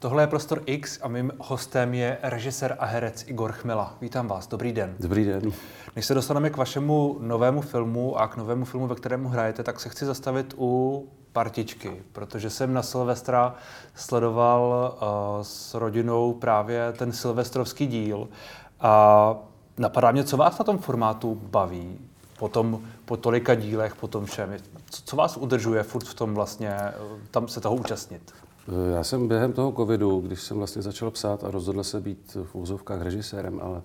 Tohle je Prostor X a mým hostem je režisér a herec Igor Chmela. Vítám vás, dobrý den. Dobrý den. Než se dostaneme k vašemu novému filmu a k novému filmu, ve kterém hrajete, tak se chci zastavit u partičky, protože jsem na Silvestra sledoval uh, s rodinou právě ten silvestrovský díl a napadá mě, co vás na tom formátu baví, potom po tolika dílech, po tom všem. Co, co vás udržuje furt v tom vlastně, eh, tam se toho účastnit? Eh, já jsem během toho covidu, když jsem vlastně začal psát a rozhodl se být v úzovkách režisérem ale,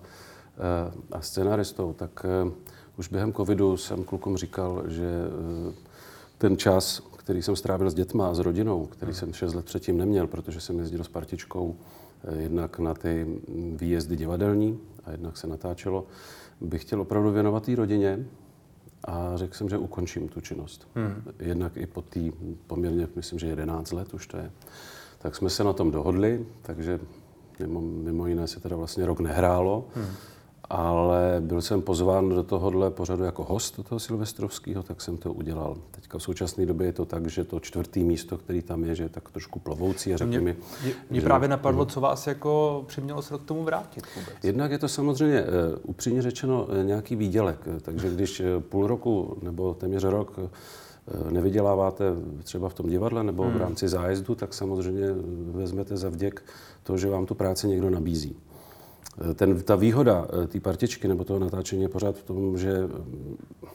a scenaristou, tak už během covidu jsem klukům říkal, že ten čas, který jsem strávil s dětma a s rodinou, který jsem 6 let předtím neměl, protože jsem jezdil s partičkou eh, jednak na ty výjezdy divadelní a jednak se natáčelo, bych chtěl opravdu věnovat té rodině a řekl jsem, že ukončím tu činnost. Hmm. Jednak i po té poměrně, myslím, že 11 let už to je. Tak jsme se na tom dohodli, takže mimo, mimo jiné se teda vlastně rok nehrálo. Hmm ale byl jsem pozván do tohohle pořadu jako host do toho silvestrovského, tak jsem to udělal. Teďka v současné době je to tak, že to čtvrtý místo, který tam je, že je tak trošku plovoucí a řekni mi... Mě že... právě napadlo, co vás jako přimělo se k tomu vrátit vůbec. Jednak je to samozřejmě uh, upřímně řečeno uh, nějaký výdělek, takže když půl roku nebo téměř rok nevyděláváte třeba v tom divadle nebo hmm. v rámci zájezdu, tak samozřejmě vezmete za vděk to, že vám tu práci někdo nabízí. Ten, ta výhoda eh, té partičky nebo toho natáčení je pořád v tom, že eh,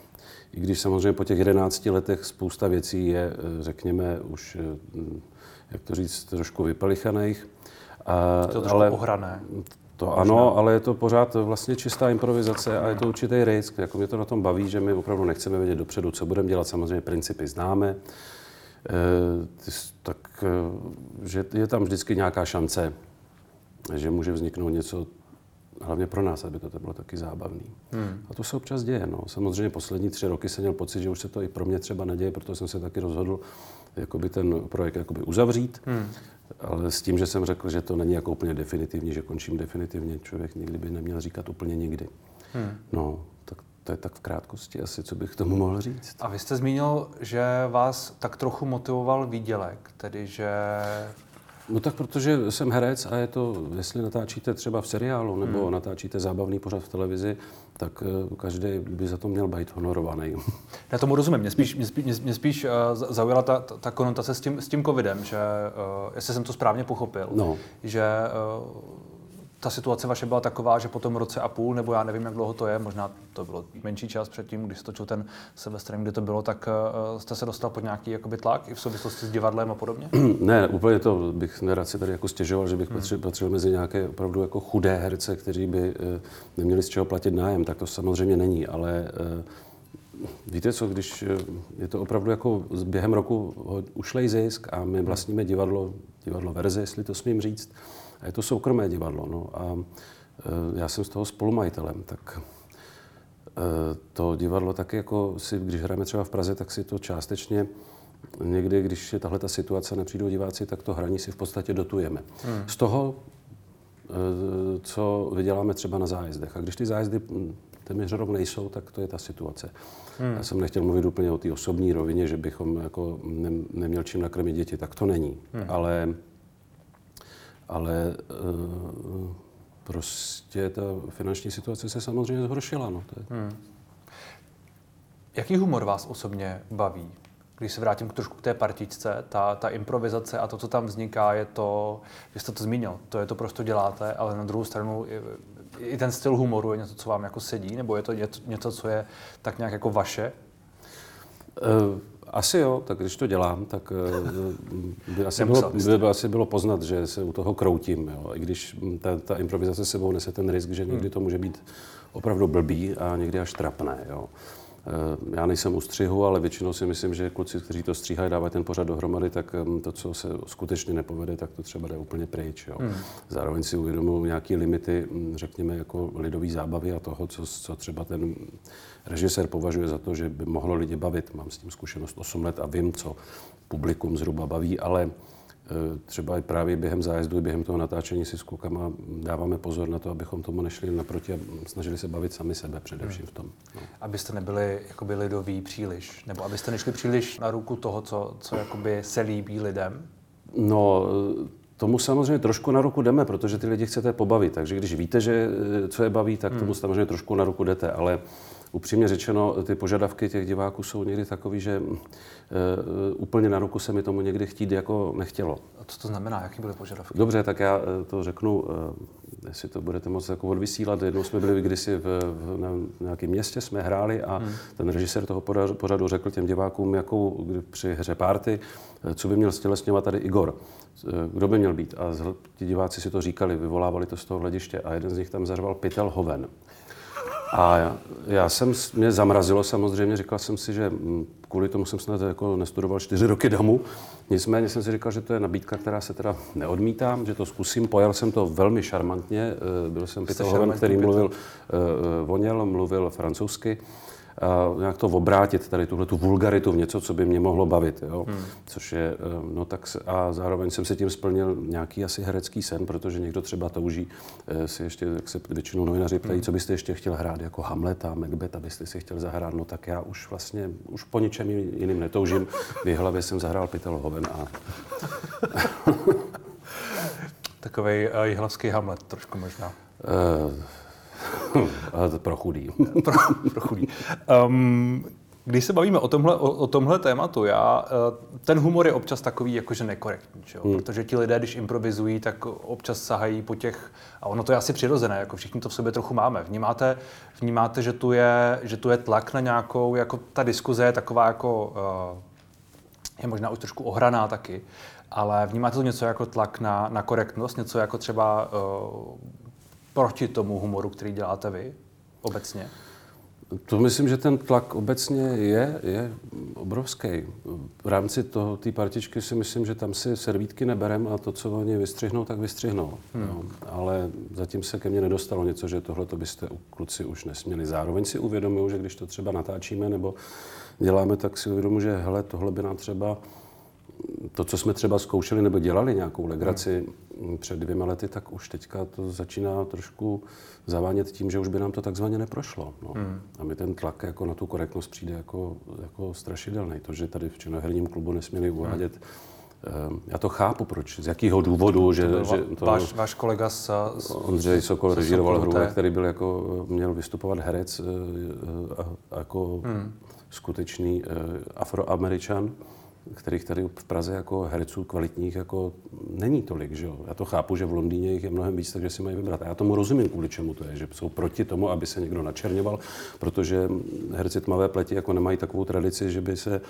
i když samozřejmě po těch 11 letech spousta věcí je, eh, řekněme, už, jak to říct, trošku vypalichaných. A, to ale, ohrané. To Možná. ano, ale je to pořád vlastně čistá improvizace a je to určitý risk. Jako mě to na tom baví, že my opravdu nechceme vědět dopředu, co budeme dělat. Samozřejmě principy známe, e, tak že je tam vždycky nějaká šance, že může vzniknout něco hlavně pro nás, aby to bylo taky zábavný. Hmm. A to se občas děje. No. Samozřejmě poslední tři roky jsem měl pocit, že už se to i pro mě třeba neděje, proto jsem se taky rozhodl jakoby ten projekt jakoby uzavřít. Hmm. Ale s tím, že jsem řekl, že to není jako úplně definitivní, že končím definitivně, člověk nikdy by neměl říkat úplně nikdy. Hmm. No, tak to je tak v krátkosti asi, co bych tomu mohl říct. A vy jste zmínil, že vás tak trochu motivoval výdělek, tedy že No tak protože jsem herec a je to, jestli natáčíte třeba v seriálu nebo hmm. natáčíte zábavný pořad v televizi, tak uh, každý by za to měl být honorovaný. Já tomu rozumím. Mě spíš, mě spíš, mě spíš uh, zaujala ta, ta, ta konotace s tím, s tím covidem, že uh, jestli jsem to správně pochopil, no. že ta situace vaše byla taková, že po tom roce a půl, nebo já nevím, jak dlouho to je, možná to bylo menší čas předtím, když se točil ten Silvestr, kde to bylo, tak uh, jste se dostal pod nějaký jakoby, tlak i v souvislosti s divadlem a podobně? Ne, úplně to bych nerad si tady jako stěžoval, že bych hmm. patřil, patřil mezi nějaké opravdu jako chudé herce, kteří by uh, neměli z čeho platit nájem, tak to samozřejmě není, ale uh, Víte co, když je to opravdu jako během roku ušlej zisk a my vlastníme divadlo, divadlo verze, jestli to smím říct, a je to soukromé divadlo. No, a e, já jsem z toho spolumajitelem, tak e, to divadlo taky jako si, když hrajeme třeba v Praze, tak si to částečně někdy, když je tahle ta situace, nepřijdou diváci, tak to hraní si v podstatě dotujeme. Hmm. Z toho, e, co vyděláme třeba na zájezdech. A když ty zájezdy téměř rok nejsou, tak to je ta situace. Hmm. Já jsem nechtěl mluvit úplně o té osobní rovině, že bychom jako ne, neměl čím nakrmit děti, tak to není. Hmm. Ale ale uh, prostě ta finanční situace se samozřejmě zhoršila. No, to je... hmm. Jaký humor vás osobně baví? Když se vrátím trošku k té partičce, ta, ta improvizace a to, co tam vzniká, je to, vy jste to zmínil, to je to, proč to děláte, ale na druhou stranu i, i ten styl humoru je něco, co vám jako sedí, nebo je to něco, co je tak nějak jako vaše? Uh, asi jo, tak když to dělám, tak eh, by asi, bylo, by asi bylo poznat, že se u toho kroutím. Jo. I když ta, ta improvizace sebou nese ten risk, že někdy to může být opravdu blbý a někdy až trapné. Jo. Eh, já nejsem u střihu, ale většinou si myslím, že kluci, kteří to stříhají, dávají ten pořad dohromady, tak to, co se skutečně nepovede, tak to třeba jde úplně pryč. Jo. Hmm. Zároveň si uvědomuji nějaké limity, hm, řekněme, jako lidové zábavy a toho, co, co třeba ten režisér považuje za to, že by mohlo lidi bavit. Mám s tím zkušenost 8 let a vím, co publikum zhruba baví, ale třeba i právě během zájezdu, i během toho natáčení si s klukama dáváme pozor na to, abychom tomu nešli naproti a snažili se bavit sami sebe především v tom. No. Abyste nebyli jakoby lidoví příliš, nebo abyste nešli příliš na ruku toho, co, co jakoby se líbí lidem? No, tomu samozřejmě trošku na ruku jdeme, protože ty lidi chcete pobavit. Takže když víte, že co je baví, tak tomu hmm. samozřejmě trošku na ruku jdete. Ale upřímně řečeno, ty požadavky těch diváků jsou někdy takový, že uh, úplně na ruku se mi tomu někdy chtít jako nechtělo. A co to znamená? Jaký byly požadavky? Dobře, tak já to řeknu, uh, jestli to budete moc jako odvysílat. Jednou jsme byli kdysi v, v na nějakém městě, jsme hráli a hmm. ten režisér toho pořadu řekl těm divákům, jakou kdy při hře párty, co by měl stělesňovat tady Igor. Kdo by měl být? A ti diváci si to říkali, vyvolávali to z toho hlediště a jeden z nich tam zařval Pytel Hoven. A já, jsem, mě zamrazilo samozřejmě, říkal jsem si, že mm, kvůli tomu jsem snad jako nestudoval čtyři roky domů. Nicméně jsem si říkal, že to je nabídka, která se teda neodmítám, že to zkusím. Pojal jsem to velmi šarmantně. Eh, byl jsem Peter Hoven, který mluvil, eh, eh, voněl, mluvil francouzsky a nějak to obrátit, tady tuhle tu vulgaritu v něco, co by mě mohlo bavit. Jo? Hmm. Což je, eh, no tak a zároveň jsem se tím splnil nějaký asi herecký sen, protože někdo třeba touží eh, si ještě, jak se většinou novináři ptají, hmm. co byste ještě chtěl hrát, jako Hamleta, Macbeth, abyste si chtěl zahrát, no tak já už vlastně, už po ničem jiným netoužím. V hlavě jsem zahrál Pytel Hoven a... Takový uh, jihlavský Hamlet trošku možná. Uh, pro chudý. pro, pro chudý. Um, když se bavíme o tomhle, o, o tomhle tématu, já, eh, ten humor je občas takový jakože nekorektní, že Hmm. protože ti lidé, když improvizují, tak občas sahají po těch, a ono to je asi přirozené, jako všichni to v sobě trochu máme. Vnímáte, vnímáte že, tu je, že tu je tlak na nějakou, jako ta diskuze je taková jako, eh, je možná už trošku ohraná taky, ale vnímáte to něco jako tlak na, na korektnost, něco jako třeba eh, proti tomu humoru, který děláte vy obecně? To myslím, že ten tlak obecně je, je obrovský. V rámci té partičky si myslím, že tam si servítky neberem a to, co oni vystřihnou, tak vystřihnou. Hmm. No, ale zatím se ke mně nedostalo něco, že tohle to byste kluci už nesměli. Zároveň si uvědomuju, že když to třeba natáčíme nebo děláme, tak si uvědomuji, že hele, tohle by nám třeba to, co jsme třeba zkoušeli nebo dělali nějakou legraci hmm. před dvěma lety, tak už teďka to začíná trošku zavánět tím, že už by nám to takzvaně neprošlo. No. Hmm. A mi ten tlak jako na tu korektnost přijde jako, jako strašidelný. To, že tady v činoherním klubu nesměli hmm. uvádět hmm. Já to chápu, proč, z jakého důvodu, že... To že to, váš, váš kolega z, Ondřej Sokol režíroval hru, který byl jako, měl vystupovat herec eh, eh, jako hmm. skutečný eh, afroameričan kterých tady v Praze jako herců kvalitních jako není tolik. Že jo? Já to chápu, že v Londýně jich je mnohem víc, takže si mají vybrat. A já tomu rozumím, kvůli čemu to je, že jsou proti tomu, aby se někdo načerňoval, protože herci tmavé pleti jako nemají takovou tradici, že by se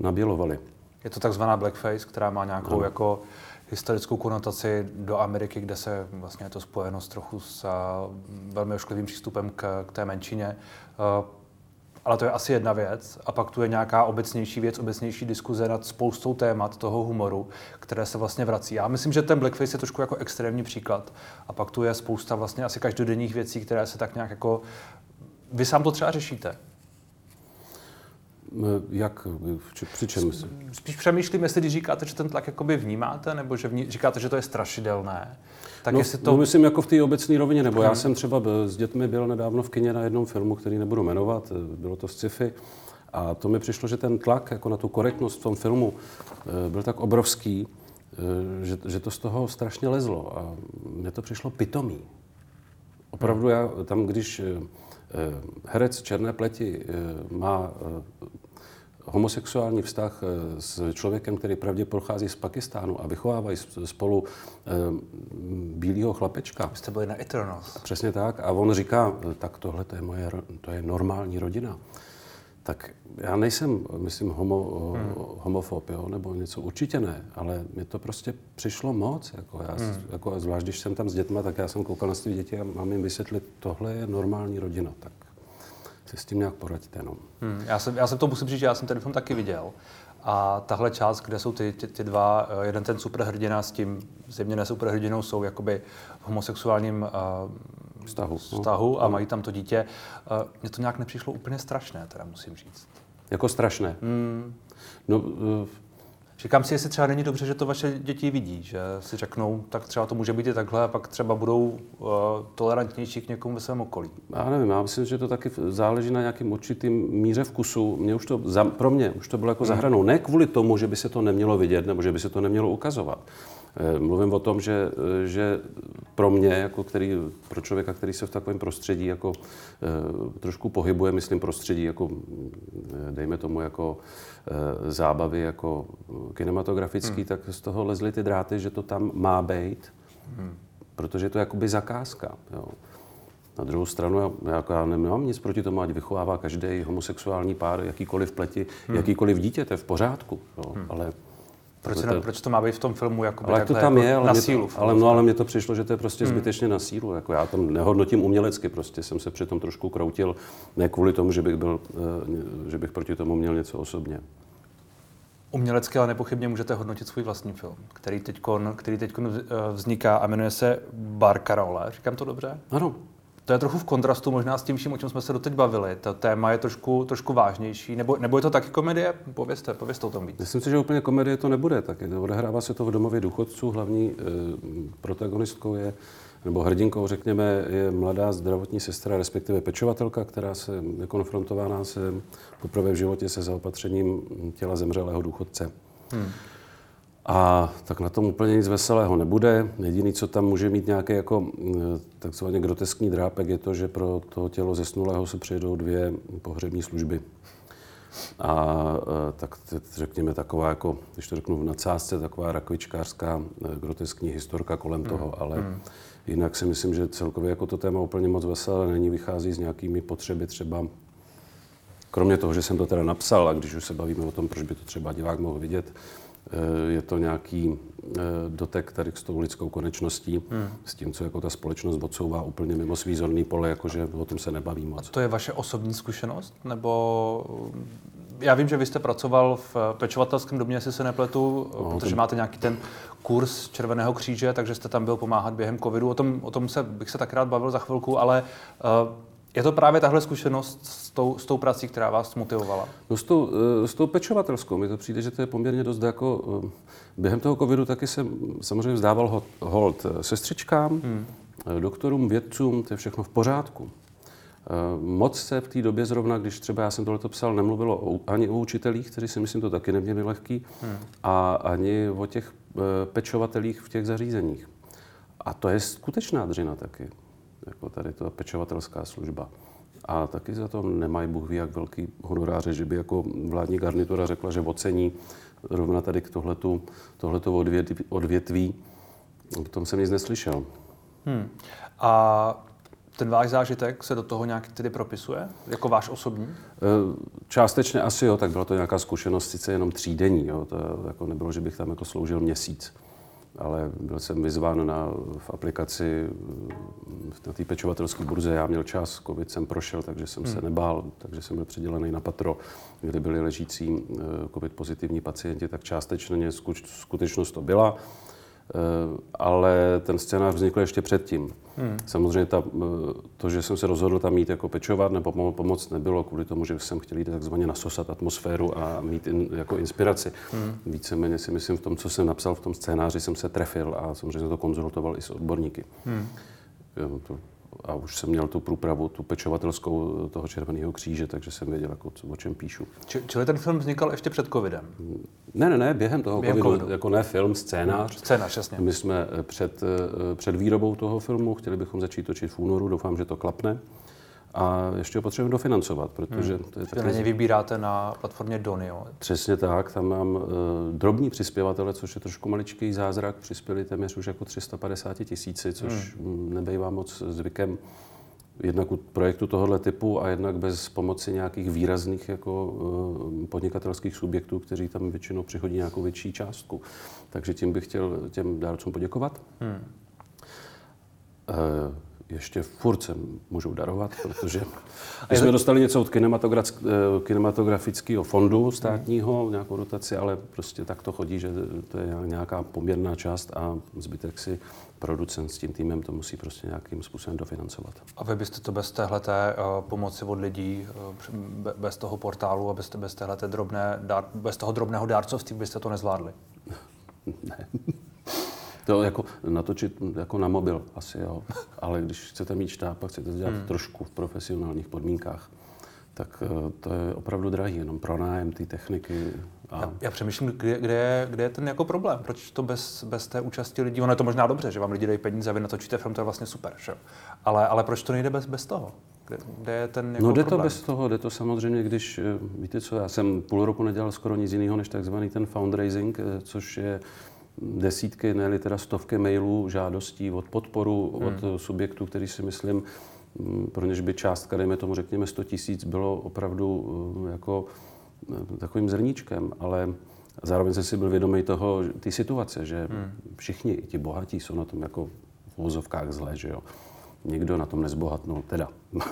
nabělovali. Je to takzvaná blackface, která má nějakou no. jako historickou konotaci do Ameriky, kde se vlastně je to spojeno s trochu s velmi ošklivým přístupem k, k té menšině. Ale to je asi jedna věc. A pak tu je nějaká obecnější věc, obecnější diskuze nad spoustou témat toho humoru, které se vlastně vrací. Já myslím, že ten blackface je trošku jako extrémní příklad. A pak tu je spousta vlastně asi každodenních věcí, které se tak nějak jako... Vy sám to třeba řešíte. Jak, při čem? Spíš přemýšlím, jestli když říkáte, že ten tlak jakoby vnímáte, nebo že vní, říkáte, že to je strašidelné. Tak no, jestli to... no, myslím jako v té obecné rovině, nebo hmm. já jsem třeba s dětmi byl nedávno v kině na jednom filmu, který nebudu jmenovat, bylo to z sci-fi, a to mi přišlo, že ten tlak jako na tu korektnost v tom filmu eh, byl tak obrovský, eh, že, že to z toho strašně lezlo. A mně to přišlo pitomý. Opravdu já tam, když eh, herec černé pleti má homosexuální vztah eh, s člověkem, který pravdě pochází z Pakistánu a vychovávají spolu eh, bílého chlapečka. Vy jste byli na Eternals. Přesně tak. A on říká, eh, tak tohle to je moje, to je normální rodina. Tak já nejsem, myslím, homo, hmm. homofob, jo, nebo něco, určitě ne, ale mi to prostě přišlo moc. Jako já, hmm. jako, zvlášť když jsem tam s dětmi, tak já jsem koukal na své děti a mám jim vysvětlit, tohle je normální rodina. Tak si s tím nějak poradíte. No. Hmm, já, jsem, já jsem to musím říct, že já jsem ten film taky viděl. A tahle část, kde jsou ty, ty, ty dva, eh, jeden ten superhrdina s tím zjevně ne superhrdinou, jsou jakoby v homosexuálním uh, vztahu, vztahu no. a mají tam to dítě. Uh, mně to nějak nepřišlo úplně strašné, teda musím říct. Jako strašné? Hmm. No, uh, Říkám si, jestli třeba není dobře, že to vaše děti vidí, že si řeknou, tak třeba to může být i takhle a pak třeba budou uh, tolerantnější k někomu ve svém okolí. Já nevím, já myslím, že to taky záleží na nějakým určitým míře vkusu. Mě už to, za, pro mě už to bylo jako hmm. zahranou. Ne kvůli tomu, že by se to nemělo vidět nebo že by se to nemělo ukazovat, mluvím o tom, že, eh, že pro mě, jako který, pro člověka, který se v takovém prostředí jako e, trošku pohybuje, myslím prostředí, jako dejme tomu jako zábavy, jako kinematografický, hmm. tak z toho lezly ty dráty, že to tam má být, hmm. protože je to jakoby zakázka. Jo. Na druhou stranu, já, jako já nemám nic proti tomu, ať vychovává každý homosexuální pár, jakýkoliv pleti, hmm. jakýkoliv dítě, to je v pořádku. Jo. Hmm. Ale proč, to, proč to má být v tom filmu jako ale to tam jako je, ale na sílu? Ale, no, ale mně to přišlo, že to je prostě hmm. zbytečně na sílu. Jako já tam nehodnotím umělecky, prostě jsem se při tom trošku kroutil, ne kvůli tomu, že bych, byl, eh, že bych proti tomu měl něco osobně. Umělecky ale nepochybně můžete hodnotit svůj vlastní film, který teď který teďkon eh, vzniká a jmenuje se Bar Karole. Říkám to dobře? Ano. To je trochu v kontrastu možná s tím vším, o čem jsme se doteď bavili. To téma je trošku, trošku vážnější. Nebo, nebo je to taky komedie? Povězte, povězte o tom víc. Myslím si, že úplně komedie to nebude. Tak je, odehrává se to v domově důchodců. Hlavní e, protagonistkou je, nebo hrdinkou, řekněme, je mladá zdravotní sestra, respektive pečovatelka, která se je konfrontována se poprvé v životě se zaopatřením těla zemřelého důchodce. Hmm. A tak na tom úplně nic veselého nebude. Jediný, co tam může mít nějaký jako takzvaně groteskní drápek, je to, že pro to tělo zesnulého se přijedou dvě pohřební služby. A tak řekněme taková, jako, když to řeknu v nadsázce, taková rakvičkářská e, groteskní historka kolem mm. toho, ale mm. jinak si myslím, že celkově jako to téma úplně moc veselé není, vychází s nějakými potřeby třeba Kromě toho, že jsem to teda napsal, a když už se bavíme o tom, proč by to třeba divák mohl vidět, je to nějaký eh, dotek tady s tou lidskou konečností, hmm. s tím, co jako ta společnost odsouvá úplně mimo svý zorný pole, jakože o tom se nebaví moc. A to je vaše osobní zkušenost? Nebo já vím, že vy jste pracoval v pečovatelském domě, jestli se nepletu, no, protože ten... máte nějaký ten kurz Červeného kříže, takže jste tam byl pomáhat během covidu. O tom, o tom se, bych se tak rád bavil za chvilku, ale uh, je to právě tahle zkušenost s tou, s tou prací, která vás motivovala? No s tou, eh, s tou pečovatelskou. Mi to přijde, že to je poměrně dost jako... Eh, během toho covidu taky jsem samozřejmě vzdával hold eh, sestřičkám, hmm. doktorům, vědcům, to je všechno v pořádku. Moc se v té době zrovna, když třeba já jsem tohleto psal, nemluvilo o, ani o učitelích, kteří si myslím to taky neměli lehký, hmm. a ani o těch pečovatelích v těch zařízeních. A to je skutečná dřina taky jako tady ta pečovatelská služba. A taky za to nemají Bůh ví, jak velký honoráře, že by jako vládní garnitura řekla, že ocení rovna tady k tohletu, tohleto odvětví, odvětví. O tom jsem nic neslyšel. Hmm. A ten váš zážitek se do toho nějak tedy propisuje? Jako váš osobní? E, částečně asi jo, tak byla to nějaká zkušenost, sice jenom třídenní, jo, to jako nebylo, že bych tam jako sloužil měsíc ale byl jsem vyzván na, v aplikaci na té pečovatelské burze. Já měl čas, covid jsem prošel, takže jsem hmm. se nebál, takže jsem byl přidělený na patro, kde byli ležící eh, covid pozitivní pacienti, tak částečně skutečnost to byla. Eh, ale ten scénář vznikl ještě předtím. Hmm. Samozřejmě ta, eh, to, že jsem se rozhodl tam mít jako pečovat nebo pomoct, nebylo kvůli tomu, že jsem chtěl jít takzvaně nasosat atmosféru a mít in, jako inspiraci. Hmm. Víceméně si myslím, v tom, co jsem napsal v tom scénáři, jsem se trefil a samozřejmě jsem to konzultoval i s odborníky. Hmm. Jo, to, a už jsem měl tu průpravu, tu pečovatelskou toho Červeného kříže, takže jsem věděl, jako, co, o čem píšu. Č- čili ten film vznikal ještě před covidem? Ne, ne, ne, během toho během covidu, covidu. jako ne film, scénář. Scénář, jasně. My jsme eh, před, eh, před výrobou toho filmu, chtěli bychom začít točit v únoru, doufám, že to klapne. A ještě ho potřebujeme dofinancovat, protože... Hmm. To je taky... vybíráte na platformě Donio. Přesně tak, tam mám uh, drobní přispěvatele, což je trošku maličký zázrak, přispěli téměř už jako 350 tisíci, což hmm. nebejvá moc zvykem jednak u projektu tohoto typu a jednak bez pomoci nějakých výrazných jako uh, podnikatelských subjektů, kteří tam většinou přichodí nějakou větší částku. Takže tím bych chtěl těm dárcům poděkovat. Hmm. Uh, ještě furt se můžou darovat, protože my jsme dostali něco od eh, kinematografického fondu státního, nějakou dotaci, ale prostě tak to chodí, že to je nějaká poměrná část a zbytek si producent s tím týmem to musí prostě nějakým způsobem dofinancovat. A vy byste to bez téhleté uh, pomoci od lidí, uh, bez toho portálu a bez, bez, téhleté drobné, bez toho drobného dárcovství byste to nezvládli? ne. To jako natočit jako na mobil asi, jo. Ale když chcete mít štáb a chcete to dělat hmm. trošku v profesionálních podmínkách, tak eh, to je opravdu drahý, jenom pronájem té techniky A... Já, já přemýšlím, kde, kde, je, kde je ten jako problém, proč to bez, bez té účasti lidí, ono je to možná dobře, že vám lidi dají peníze a vy natočíte film, to je vlastně super, že? Ale, ale proč to nejde bez, bez toho? Kde, kde je ten jako No jde problém? to bez toho, jde to samozřejmě, když, eh, víte co, já jsem půl roku nedělal skoro nic jiného, než takzvaný ten fundraising, eh, což je desítky, ne teda stovky mailů, žádostí od podporu, hmm. od subjektů, který si myslím, mm, pro něž by částka, dejme tomu řekněme 100 tisíc, bylo opravdu eh, jako takovým zrníčkem, ale zároveň jsem si byl vědomý toho, ty situace, že hmm. všichni, ti bohatí, jsou na tom jako v vozovkách zle, že jo. Nikdo na tom nezbohatnul, teda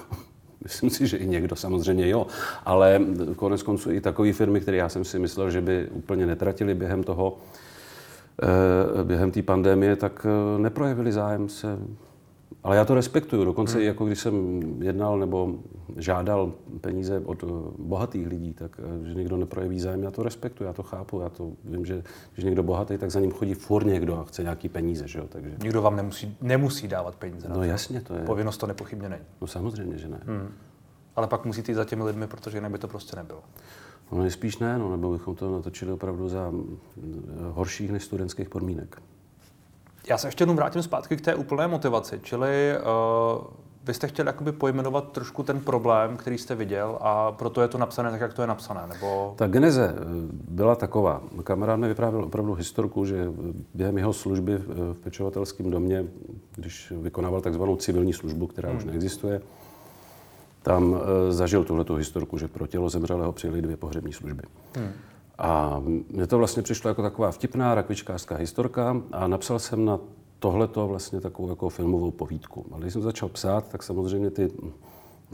Myslím si, že i někdo samozřejmě jo, ale konec konců i takové firmy, které já jsem si myslel, že by úplně netratili během toho, eh, během té pandemie, tak eh, neprojevili zájem se ale já to respektuju. Dokonce hmm. i jako když jsem jednal nebo žádal peníze od eh, bohatých lidí, tak že někdo neprojeví zájem, já to respektuju, já to chápu, já to vím, že když někdo bohatý, tak za ním chodí furt někdo a chce nějaký peníze, že jo, takže... Nikdo vám nemusí, nemusí dávat peníze. No jasně, to je. Povinnost to nepochybně není. No samozřejmě, že ne. Hmm. Ale pak musíte jít za těmi lidmi, protože jinak by to prostě nebylo. No spíš ne, no, nebo bychom to natočili opravdu za horších než studentských podmínek. Já se ještě jenom vrátím zpátky k té úplné motivaci, čili uh, vy jste chtěl jakoby pojmenovat trošku ten problém, který jste viděl a proto je to napsané tak, jak to je napsané, nebo... Ta geneze eh, byla taková. Kamarád mi vyprávěl opravdu historku, že během jeho služby v pečovatelském domě, když vykonával takzvanou civilní službu, která hmm. už neexistuje, tam e, zažil tuhletu historku, že pro tělo zemřelého přijeli dvě pohřební služby. Hmm. A mně to vlastně přišlo jako taková vtipná rakvičkářská historka a napsal jsem na tohleto vlastně takovou jako filmovou povídku. Ale když jsem začal psát, tak samozřejmě ty,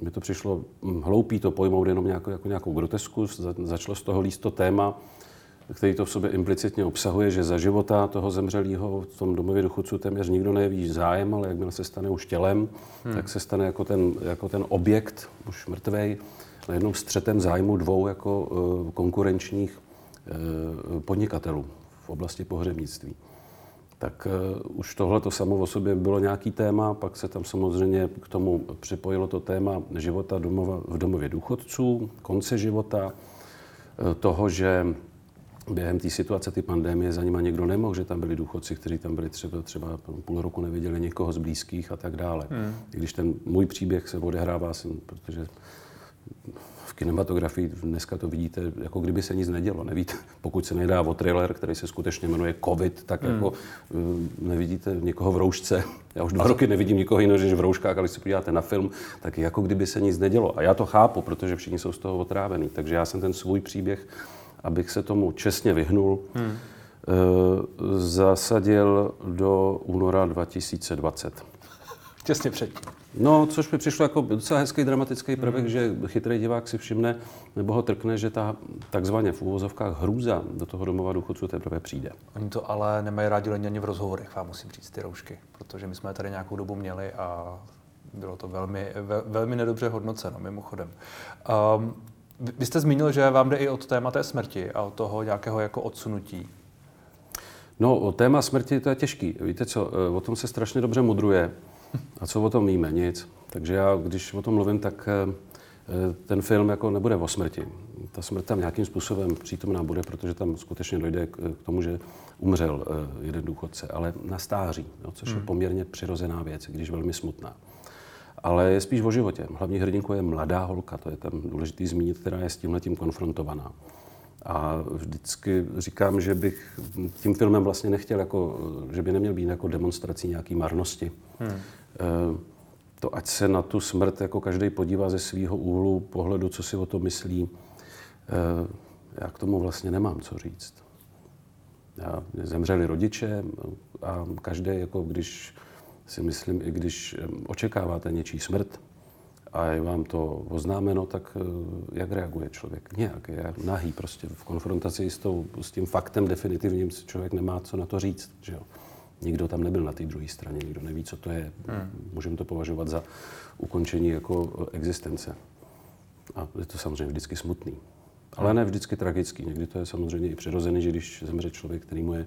mi to přišlo hm, hloupý to pojmout jenom nějakou, jako nějakou grotesku. Začalo z toho líst to téma, který to v sobě implicitně obsahuje, že za života toho zemřelého v tom domově důchodců téměř nikdo nejeví zájem, ale jakmile se stane už tělem, hmm. tak se stane jako ten, jako ten objekt, už mrtvej, najednou střetem zájmu dvou jako uh, konkurenčních uh, podnikatelů v oblasti pohřebnictví. Tak uh, už tohle to samo o sobě bylo nějaký téma, pak se tam samozřejmě k tomu připojilo to téma života domova, v domově důchodců, konce života, toho, že během té situace, ty pandemie, za nima někdo nemohl, že tam byli důchodci, kteří tam byli třeba, třeba půl roku neviděli někoho z blízkých a tak dále. Hmm. I když ten můj příběh se odehrává, protože v kinematografii dneska to vidíte, jako kdyby se nic nedělo. Nevíte, pokud se nedá o thriller, který se skutečně jmenuje COVID, tak hmm. jako eh, nevidíte někoho v roušce. Já už dva roky nevidím nikoho jiného, než v rouškách, ale když se podíváte na film, tak jako kdyby se nic nedělo. A já to chápu, protože všichni jsou z toho otrávení. Takže já jsem ten svůj příběh abych se tomu čestně vyhnul, hmm. zasadil do února 2020. Těsně předtím. No, což mi přišlo jako docela hezký dramatický prvek, hmm. že chytrý divák si všimne nebo ho trkne, že ta takzvaně v úvozovkách hrůza do toho domova důchodců teprve přijde. Oni to ale nemají rádi ani v rozhovorech, vám musím říct, ty roušky, protože my jsme tady nějakou dobu měli a bylo to velmi, ve, velmi nedobře hodnoceno, mimochodem. Um, vy jste zmínil, že vám jde i od téma smrti a od toho nějakého jako odsunutí. No, o téma smrti to je těžký. Víte co, eh, o tom se strašně dobře mudruje. A co o tom víme? Nic. Takže já, když o tom mluvím, tak eh, ten film jako nebude o smrti. Ta smrt tam nějakým způsobem přítomná bude, protože tam skutečně dojde k tomu, že umřel jeden důchodce, ale na stáří, což je hmm. poměrně přirozená věc, když velmi smutná ale je spíš o životě. Hlavní hrdinkou je mladá holka, to je tam důležitý zmínit, která je s tímhle tím konfrontovaná. A vždycky říkám, že bych tím filmem vlastně nechtěl, jako, že by neměl být jako demonstrací nějaký marnosti. Hmm. E, to ať se na tu smrt jako každý podívá ze svého úhlu pohledu, co si o to myslí. E, já k tomu vlastně nemám co říct. Já, zemřeli rodiče a každý, jako když si myslím, i když očekáváte něčí smrt a je vám to oznámeno, tak eh, jak reaguje člověk? Nějak, je nahý prostě v konfrontaci s, tou, s tím faktem definitivním člověk nemá co na to říct, že jo. Nikdo tam nebyl na té druhé straně, nikdo neví, co to je. Hmm. Můžeme to považovat za ukončení jako eh, existence. A je to samozřejmě vždycky smutný. Ale ne vždycky tragický. Někdy to je samozřejmě i přirozený, že když zemře člověk, který mu je,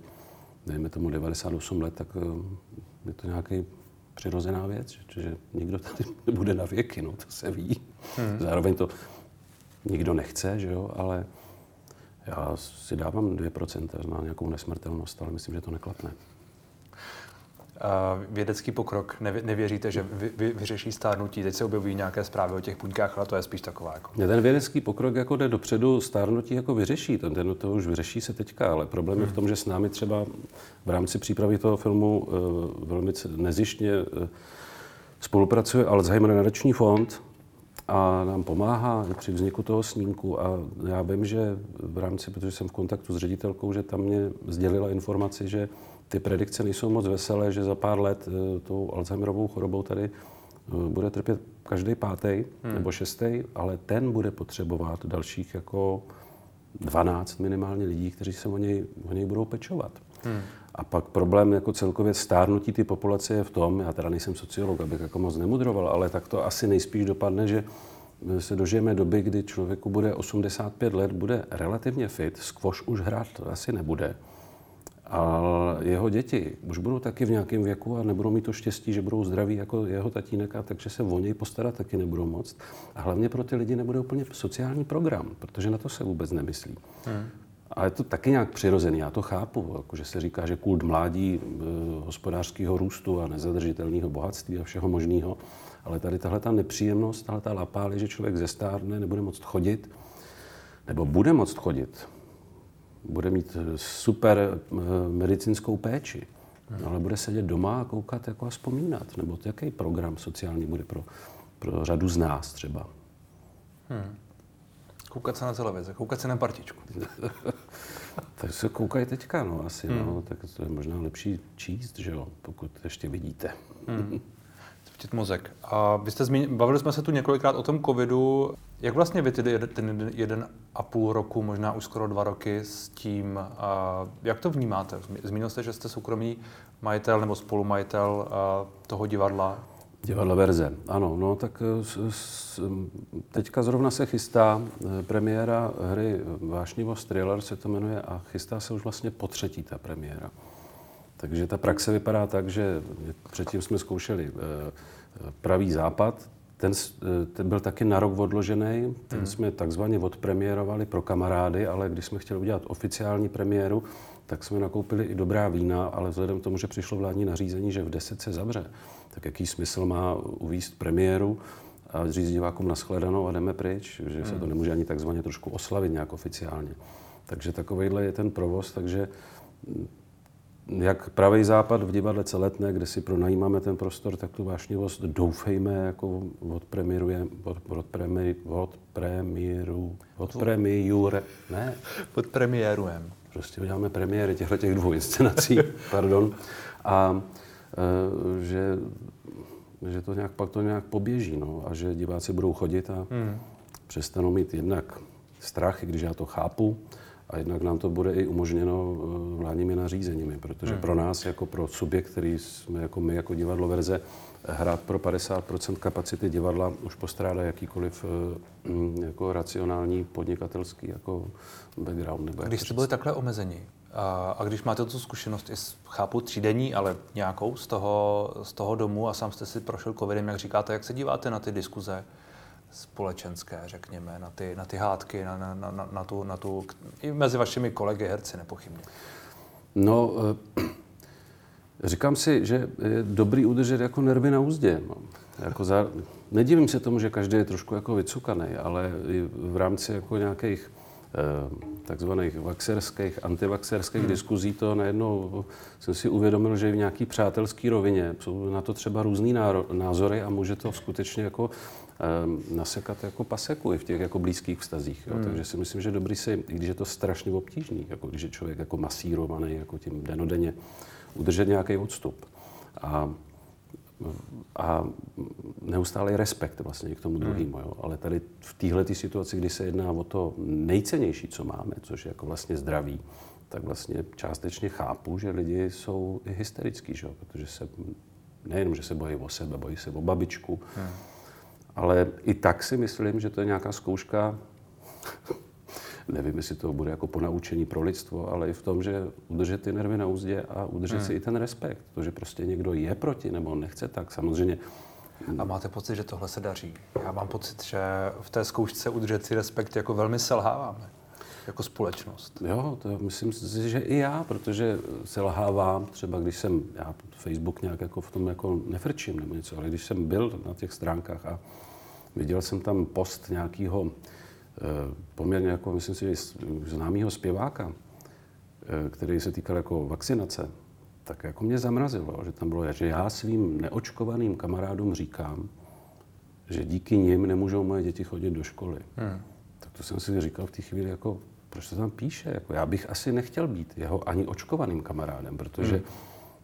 dejme tomu 98 let, tak eh, je to nějaký přirozená věc, že nikdo tady nebude na věky, no, to se ví. Hmm. Zároveň to nikdo nechce, že jo, ale Já si dávám 2% na nějakou nesmrtelnost, ale myslím, že to neklapne. Vědecký pokrok, nevěříte, že vy, vy, vyřeší stárnutí? Teď se objevují nějaké zprávy o těch buňkách, ale to je spíš taková. Jako... Ten vědecký pokrok jako jde dopředu, stárnutí jako vyřeší, ten, ten to už vyřeší se teďka, ale problém hmm. je v tom, že s námi třeba v rámci přípravy toho filmu uh, velmi nezjištně uh, spolupracuje Alzheimer nadační fond, a nám pomáhá při vzniku toho snímku. A já vím, že v rámci, protože jsem v kontaktu s ředitelkou, že tam mě sdělila informaci, že ty predikce nejsou moc veselé, že za pár let eh, tou Alzheimerovou chorobou tady eh, bude trpět každý pátý hmm. nebo šestý, ale ten bude potřebovat dalších jako 12 minimálně lidí, kteří se o něj, o něj budou pečovat. Hmm. A pak problém jako celkově stárnutí ty populace je v tom, já teda nejsem sociolog, abych jako moc nemudroval, ale tak to asi nejspíš dopadne, že se dožijeme doby, kdy člověku bude 85 let, bude relativně fit, squash už hrát asi nebude. A jeho děti už budou taky v nějakém věku a nebudou mít to štěstí, že budou zdraví jako jeho tatínek, a takže se o něj postarat taky nebudou moc. A hlavně pro ty lidi nebude úplně sociální program, protože na to se vůbec nemyslí. Hmm. A je to taky nějak přirozený, já to chápu, jako že se říká, že kult mládí, e, hospodářského růstu a nezadržitelného bohatství a všeho možného, ale tady tahle ta nepříjemnost, tahle ta lapály, že člověk zestárne, nebude moct chodit, nebo bude moct chodit, bude mít super e, medicínskou péči, hmm. ale bude sedět doma a koukat jako a vzpomínat, nebo jaký program sociální bude pro, pro řadu z nás třeba. Hmm. Koukat se na televizi, koukat se na partičku. tak se koukají teďka, no asi, no. hmm. no, tak to je možná lepší číst, že jo, pokud ještě vidíte. Hmm. Cvičit mozek. A vy jste zmínili, bavili jsme se tu několikrát o tom covidu. Jak vlastně vy ty ten jeden a půl roku, možná už skoro dva roky s tím, a jak to vnímáte? Zmínil jste, že jste soukromý majitel nebo spolumajitel toho divadla. Divadla Verze, ano. No tak s, teďka zrovna se chystá eh, premiéra hry Vášnivost Thriller se to jmenuje a chystá se už vlastně po třetí ta premiéra. Takže ta praxe vypadá tak, že předtím jsme zkoušeli eh, Pravý západ, ten, ten byl taky na rok odložený, ten hmm. jsme takzvaně odpremiérovali pro kamarády, ale když jsme chtěli udělat oficiální premiéru, tak jsme nakoupili i dobrá vína, ale vzhledem k tomu, že přišlo vládní nařízení, že v 10 se zavře, tak jaký smysl má uvíst premiéru a říct divákům nashledanou a jdeme pryč, že se to hmm. nemůže ani takzvaně trošku oslavit nějak oficiálně. Takže takovýhle je ten provoz, takže jak pravý západ v divadle Celetné, kde si pronajímáme ten prostor, tak tu vášnivost doufejme, jako odpremierujeme, od, od, premiéru, od premiéru, od premiéru, ne? Odpremiérujeme. Prostě uděláme premiéry těchto těch dvou inscenací, pardon. A e, že, že to nějak, pak to nějak poběží, no, a že diváci budou chodit a hmm. přestanou mít jednak strach, i když já to chápu, a jednak nám to bude i umožněno e, vládními nařízeními, protože hmm. pro nás, jako pro subjekt, který jsme jako my, jako divadlo Verze, hrát pro 50% kapacity divadla už postrádá jakýkoliv e, jako racionální podnikatelský jako background. Nebo když jste byli takhle omezeni, a, a když máte tu zkušenost, i chápu třídení, ale nějakou z toho, z toho domu a sám jste si prošel covidem, jak říkáte, jak se díváte na ty diskuze společenské, řekněme, na ty, na ty hádky, na, na, na, na, tu, na tu, i mezi vašimi kolegy herci nepochybně. No, eh, říkám si, že je dobrý udržet jako nervy na úzdě. No. Jako za, nedivím se tomu, že každý je trošku jako vycukaný, ale v rámci jako nějakých takzvaných vaxerských, antivaxerských hmm. diskuzí, to najednou jsem si uvědomil, že v nějaký přátelský rovině jsou na to třeba různý názory a může to skutečně jako um, nasekat jako paseku i v těch jako blízkých vztazích. Jo. Hmm. Takže si myslím, že dobrý si, i když je to strašně obtížný, jako když je člověk jako masírovaný jako tím denodenně, udržet nějaký odstup. A a neustálý respekt vlastně k tomu hmm. druhému. Jo. Ale tady v téhle situaci, kdy se jedná o to nejcennější, co máme, což je jako vlastně zdraví, tak vlastně částečně chápu, že lidi jsou i hysterický, že? protože se nejenom, že se bojí o sebe, bojí se o babičku, hmm. ale i tak si myslím, že to je nějaká zkouška nevím, jestli to bude jako ponaučení pro lidstvo, ale i v tom, že udržet ty nervy na úzdě a udržet hmm. si i ten respekt. To, že prostě někdo je proti nebo nechce, tak samozřejmě a máte pocit, že tohle se daří? Já mám pocit, že v té zkoušce udržet si respekt jako velmi selháváme. jako společnost. Jo, to myslím si, že i já, protože se lhávám, třeba když jsem, já Facebook nějak jako v tom jako nefrčím nebo něco, ale když jsem byl na těch stránkách a viděl jsem tam post nějakého poměrně jako, myslím si, známého zpěváka, eh, který se týkal jako vakcinace, tak jako mě zamrazilo, že tam bylo, že já svým neočkovaným kamarádům říkám, že díky nim nemůžou moje děti chodit do školy. Hmm. Tak to jsem si říkal v té chvíli, jako, proč to tam píše? Jako, já bych asi nechtěl být jeho ani očkovaným kamarádem, protože hmm.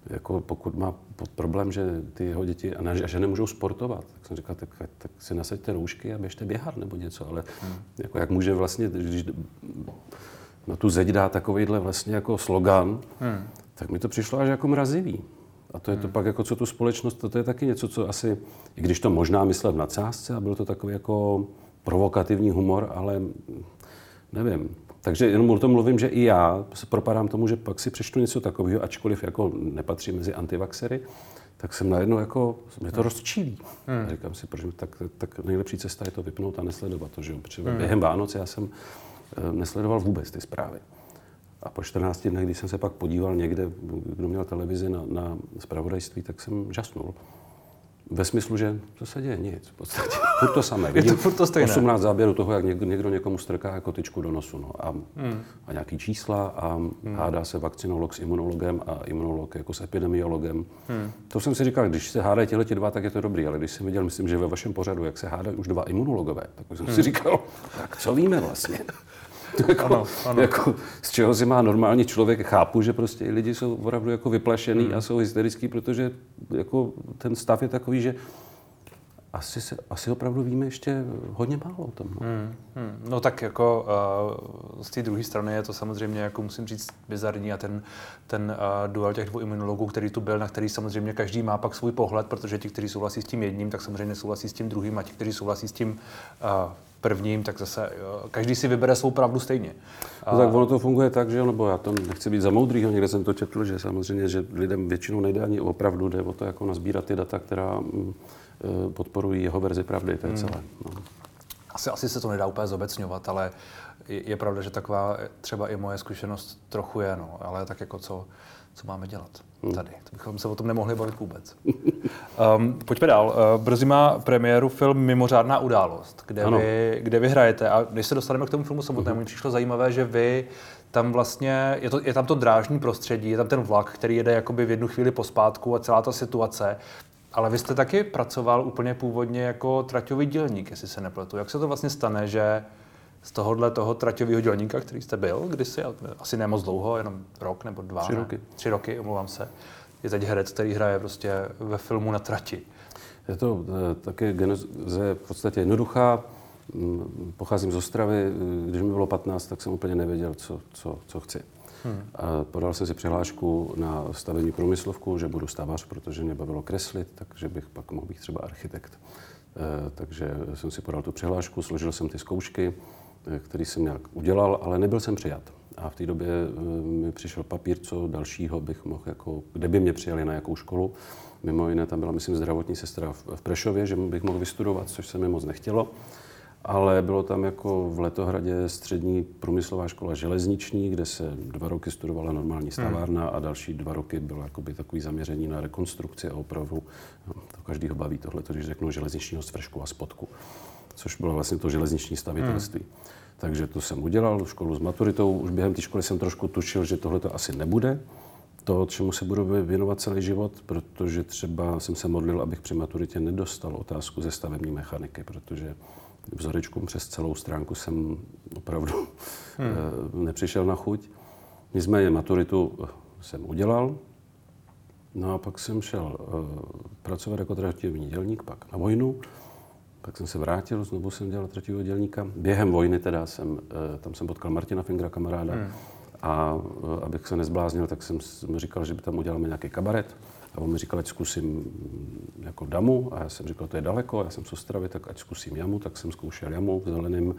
Jako, pokud má problém, že ty jeho děti a, ne, a že nemůžou sportovat, tak jsem říkal, tak, tak si nasaďte roušky a běžte běhat nebo něco, ale hmm. jako, jak může vlastně, když na tu zeď dá takovýhle vlastně jako slogan, hmm. tak mi to přišlo až jako mrazivý. A to je to hmm. pak jako co tu společnost, to, to je taky něco, co asi, i když to možná myslel v nadsázce a byl to takový jako provokativní humor, ale nevím. Takže jenom o tom mluvím, že i já se propadám tomu, že pak si přečtu něco takového, ačkoliv jako nepatří mezi antivaxery, tak jsem najednou jako, mě to hmm. rozčílí. Hmm. A říkám si, proč tak, tak nejlepší cesta je to vypnout a nesledovat to, že jo. Protože hmm. během Vánoc já jsem eh, nesledoval vůbec ty zprávy. A po 14 dnech, když jsem se pak podíval někde, kdo měl televizi na, na spravodajství, tak jsem žasnul. Ve smyslu, že to se děje nic. V podstatě. Furt to samé. Vidím je to furt to stejné. 18 záběrů toho, jak někdo, někdo někomu strká jako tyčku do nosu. No. A, hmm. a nějaký čísla a hmm. hádá se vakcinolog s imunologem a imunolog jako s epidemiologem. Hmm. To jsem si říkal, když se hádají těhle dva, tak je to dobrý, ale když jsem viděl, myslím, že ve vašem pořadu, jak se hádají už dva imunologové, tak jsem hmm. si říkal, tak co víme vlastně? jako, ano, ano. Jako, z čeho si má normální člověk, chápu, že prostě i lidi jsou opravdu jako vyplašený hmm. a jsou hysterický, protože jako ten stav je takový, že asi, se, asi opravdu víme ještě hodně málo o tom. No, hmm, hmm. no tak jako uh, z té druhé strany je to samozřejmě, jako musím říct, bizarní a ten, ten uh, duel těch dvou imunologů, který tu byl, na který samozřejmě každý má pak svůj pohled, protože ti, kteří souhlasí s tím jedním, tak samozřejmě nesouhlasí s tím druhým a ti, kteří souhlasí s tím uh, prvním, tak zase každý si vybere svou pravdu stejně. A... No tak ono to funguje tak, že nebo já to nechci být za moudrýho, někde jsem to četl, že samozřejmě, že lidem většinou nejde ani o pravdu, jde o to, jako nazbírat ty data, která mm, e, podporují jeho verzi pravdy, to je hmm. celé. No. Asi, asi se to nedá úplně zobecňovat, ale je, je pravda, že taková třeba i moje zkušenost trochu je, no, ale tak jako co, co máme dělat hmm. tady. To bychom se o tom nemohli bavit vůbec. um, pojďme dál. Uh, brzy má premiéru film Mimořádná událost, kde, vy, kde vy hrajete. A když se dostaneme k tomu filmu samotnému, mi přišlo zajímavé, že vy tam vlastně, je, to, je tam to drážní prostředí, je tam ten vlak, který jede jakoby v jednu chvíli pospátku a celá ta situace. Ale vy jste taky pracoval úplně původně jako traťový dělník, jestli se nepletu. Jak se to vlastně stane, že z tohohle toho traťového dělníka, který jste byl kdysi, asi ne moc dlouho, jenom rok nebo dva. Tři roky. Tři roky, omlouvám se. Je teď herec, který hraje prostě ve filmu na trati. Je to eh, také geneze v podstatě jednoduchá. Mm, pocházím z Ostravy. Když mi bylo 15, tak jsem úplně nevěděl, co, co, co chci. Hmm. A podal jsem si přihlášku na stavení průmyslovku, že budu stavař, protože mě bavilo kreslit, takže bych pak mohl být třeba architekt. E, takže jsem si podal tu přihlášku, složil jsem ty zkoušky který jsem nějak udělal, ale nebyl jsem přijat. A v té době eh, mi přišel papír, co dalšího bych mohl, jako, kde by mě přijali na jakou školu. Mimo jiné tam byla, myslím, zdravotní sestra v Prešově, že bych mohl vystudovat, což se mi moc nechtělo. Ale bylo tam jako v Letohradě střední průmyslová škola železniční, kde se dva roky studovala normální stavárna hmm. a další dva roky bylo jakoby takový zaměření na rekonstrukci a opravu. No, to každýho baví tohle, když řeknu železničního svršku a spodku, což bylo vlastně to železniční stavitelství. Hmm. Takže to jsem udělal, školu s maturitou. Už během té školy jsem trošku tušil, že tohle to asi nebude to, čemu se budu věnovat celý život, protože třeba jsem se modlil, abych při maturitě nedostal otázku ze stavební mechaniky, protože vzorečkům přes celou stránku jsem opravdu hmm. nepřišel na chuť. Nicméně maturitu jsem udělal, no a pak jsem šel uh, pracovat jako trativní dělník, pak na vojnu. Tak jsem se vrátil, znovu jsem dělal třetího dělníka. Během vojny teda jsem, eh, tam jsem potkal Martina Fingra, kamaráda. Hmm. A eh, abych se nezbláznil, tak jsem mu říkal, že by tam udělal nějaký kabaret. A on mi říkal, ať zkusím mm, jako damu. A já jsem říkal, to je daleko, já jsem z Ostravy, tak ať zkusím jamu. Tak jsem zkoušel jamu v zeleným.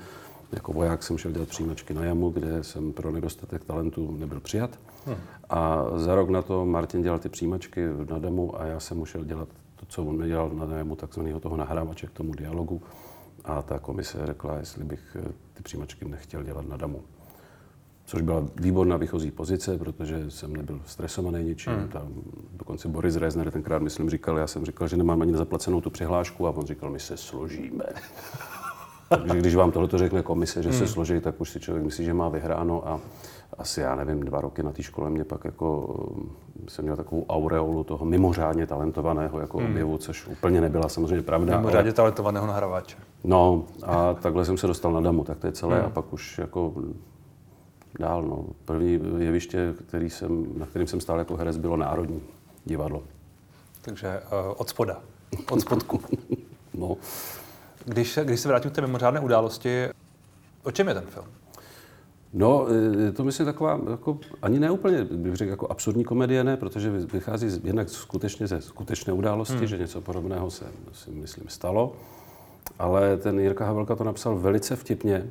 Jako voják jsem šel dělat přijímačky na jamu, kde jsem pro nedostatek talentu nebyl přijat. Hmm. A za rok na to Martin dělal ty přijímačky na damu a já jsem musel dělat to, co on mi dělal na nájmu takzvaného toho nahrávače k tomu dialogu. A ta komise řekla, jestli bych eh, ty přijímačky nechtěl dělat na damu. což byla výborná výchozí pozice, protože jsem nebyl stresovaný ničím. Hmm. Tam dokonce Boris Rezner tenkrát, myslím, říkal, já jsem říkal, že nemám ani zaplacenou tu přihlášku a on říkal, my se složíme. Takže když vám tohle řekne komise, že hmm. se složí, tak už si člověk myslí, že má vyhráno a asi, já nevím, dva roky na té škole mě pak jako, jsem měl takovou aureolu toho mimořádně talentovaného jako hmm. objevu, což úplně nebyla samozřejmě pravda. Mimořádně ale... talentovaného nahrávače. No a takhle jsem se dostal na damu, tak to je celé hmm. a pak už jako dál. No. První jeviště, který jsem, na kterým jsem stál jako herec, bylo Národní divadlo. Takže uh, od spoda, od spodku. no. Když, když se vrátím k té mimořádné události, o čem je ten film? No, je to myslím taková, jako, ani ne úplně, bych řekl, jako absurdní komedie, ne, protože vychází z, jednak skutečně ze skutečné události, hmm. že něco podobného se, si myslím, stalo. Ale ten Jirka Havelka to napsal velice vtipně.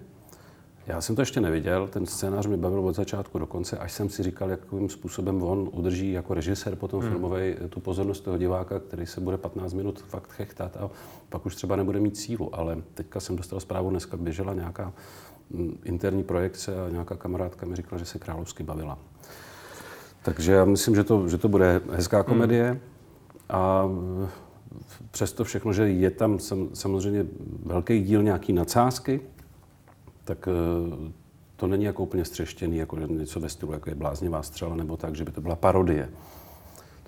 Já jsem to ještě neviděl, ten scénář mi bavil od začátku do konce, až jsem si říkal, jakým způsobem on udrží jako režisér potom hmm. filmový tu pozornost toho diváka, který se bude 15 minut fakt chechtat a pak už třeba nebude mít sílu. Ale teďka jsem dostal zprávu, dneska běžela nějaká interní projekce a nějaká kamarádka mi říkala, že se královsky bavila. Takže já myslím, že to, že to bude hezká komedie hmm. a přesto všechno, že je tam samozřejmě velký díl nějaký nadsázky, tak eh, to není jako úplně střeštěný, jako něco ve stylu, jako je bláznivá střela, nebo tak, že by to byla parodie.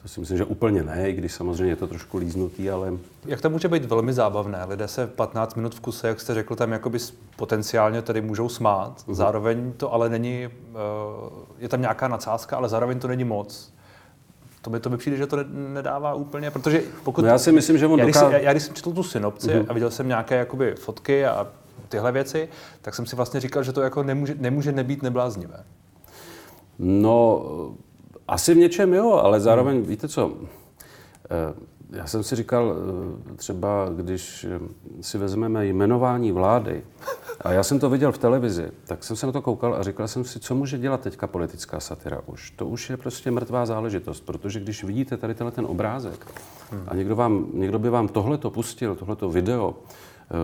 To si myslím, že úplně ne, i když samozřejmě je to trošku líznutý, ale... Jak to může být velmi zábavné? Lidé se 15 minut v kuse, jak jste řekl, tam jakoby potenciálně tady můžou smát. Uh-huh. Zároveň to ale není, eh, je tam nějaká nadsázka, ale zároveň to není moc. To by, to by přijde, že to nedává úplně, protože pokud... No já si myslím, že on já, doká... když, já, já když jsem četl tu synopci uh-huh. a viděl jsem nějaké jakoby fotky a tyhle věci, tak jsem si vlastně říkal, že to jako nemůže, nemůže nebýt nebláznivé. No, asi v něčem jo, ale zároveň, hmm. víte co, eh, já jsem si říkal, eh, třeba když eh, si vezmeme jmenování vlády, a já jsem to viděl v televizi, tak jsem se na to koukal a říkal jsem si, co může dělat teďka politická satira už. To už je prostě mrtvá záležitost, protože když vidíte tady tenhle ten obrázek hmm. a někdo, vám, někdo by vám tohleto pustil, tohleto video,